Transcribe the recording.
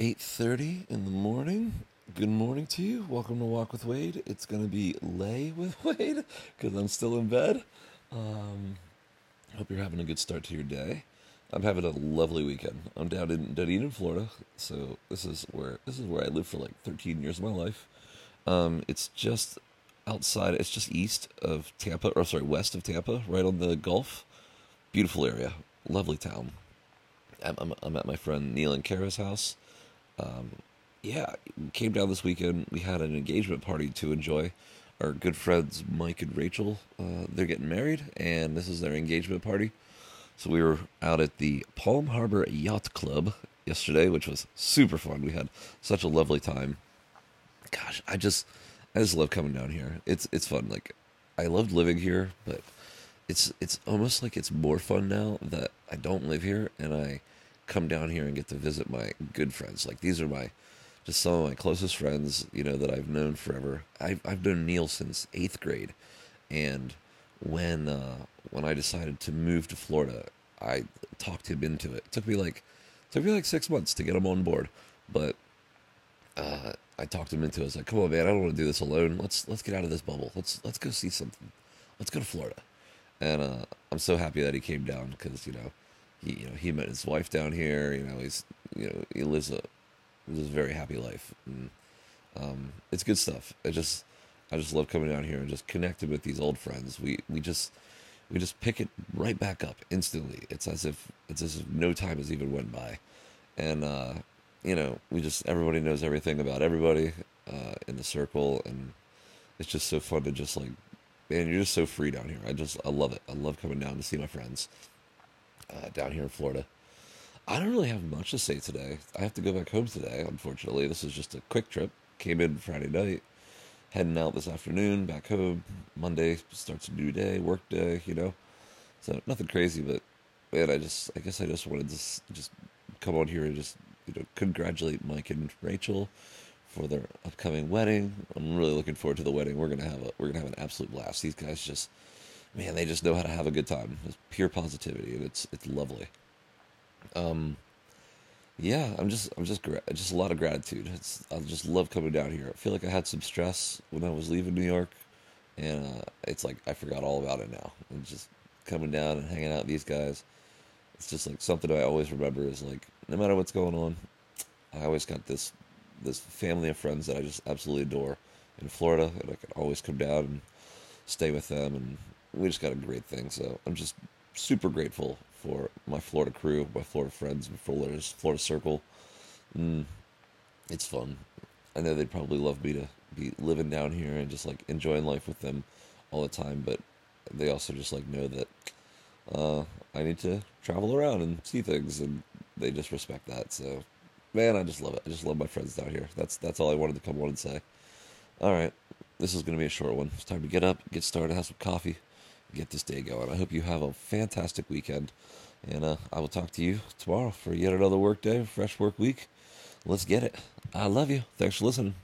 8.30 in the morning. Good morning to you. Welcome to Walk with Wade. It's going to be lay with Wade because I'm still in bed. Um, hope you're having a good start to your day. I'm having a lovely weekend. I'm down in Dunedin, Florida, so this is where this is where I lived for like 13 years of my life. Um, it's just outside. It's just east of Tampa, or sorry, west of Tampa, right on the Gulf. Beautiful area, lovely town. I'm, I'm, I'm at my friend Neil and Kara's house. Um, yeah, came down this weekend. We had an engagement party to enjoy. Our good friends Mike and Rachel, uh, they're getting married, and this is their engagement party. So we were out at the Palm Harbor Yacht Club yesterday, which was super fun. We had such a lovely time. Gosh, I just I just love coming down here. It's it's fun. Like I loved living here, but it's it's almost like it's more fun now that I don't live here and I come down here and get to visit my good friends. Like these are my just some of my closest friends, you know, that I've known forever. I've I've known Neil since eighth grade, and when uh, when I decided to move to Florida, I talked him into it. it took me like took me like six months to get him on board, but uh, I talked him into it. I was like, "Come on, man, I don't want to do this alone. Let's let's get out of this bubble. Let's let's go see something. Let's go to Florida." And uh, I'm so happy that he came down because you know, he you know he met his wife down here. You know, he's you know he lives a lives a very happy life. And, um, it's good stuff. I just I just love coming down here and just connecting with these old friends. We we just we just pick it right back up instantly. It's as if it's as if no time has even went by, and uh, you know we just everybody knows everything about everybody uh, in the circle, and it's just so fun to just like man, you're just so free down here. I just I love it. I love coming down to see my friends uh, down here in Florida. I don't really have much to say today. I have to go back home today. Unfortunately, this is just a quick trip. Came in Friday night heading out this afternoon, back home. Monday starts a new day, work day, you know. So nothing crazy, but man, I just, I guess I just wanted to just come on here and just, you know, congratulate Mike and Rachel for their upcoming wedding. I'm really looking forward to the wedding. We're gonna have a, we're gonna have an absolute blast. These guys just, man, they just know how to have a good time. It's pure positivity, and it's, it's lovely. Um, yeah, I'm just I'm just just a lot of gratitude. It's I just love coming down here. I feel like I had some stress when I was leaving New York, and uh, it's like I forgot all about it now. And just coming down and hanging out with these guys, it's just like something I always remember is like no matter what's going on, I always got this this family of friends that I just absolutely adore in Florida, and I can always come down and stay with them, and we just got a great thing. So I'm just super grateful for my Florida crew, my Florida friends, my Florida Florida circle. Mm, it's fun. I know they'd probably love me to be living down here and just like enjoying life with them all the time, but they also just like know that uh, I need to travel around and see things, and they just respect that. So, man, I just love it. I just love my friends down here. That's that's all I wanted to come on and say. All right, this is to be a short one. It's time to get up, get started, have some coffee get this day going. I hope you have a fantastic weekend. And uh, I will talk to you tomorrow for yet another work day, fresh work week. Let's get it. I love you. Thanks for listening.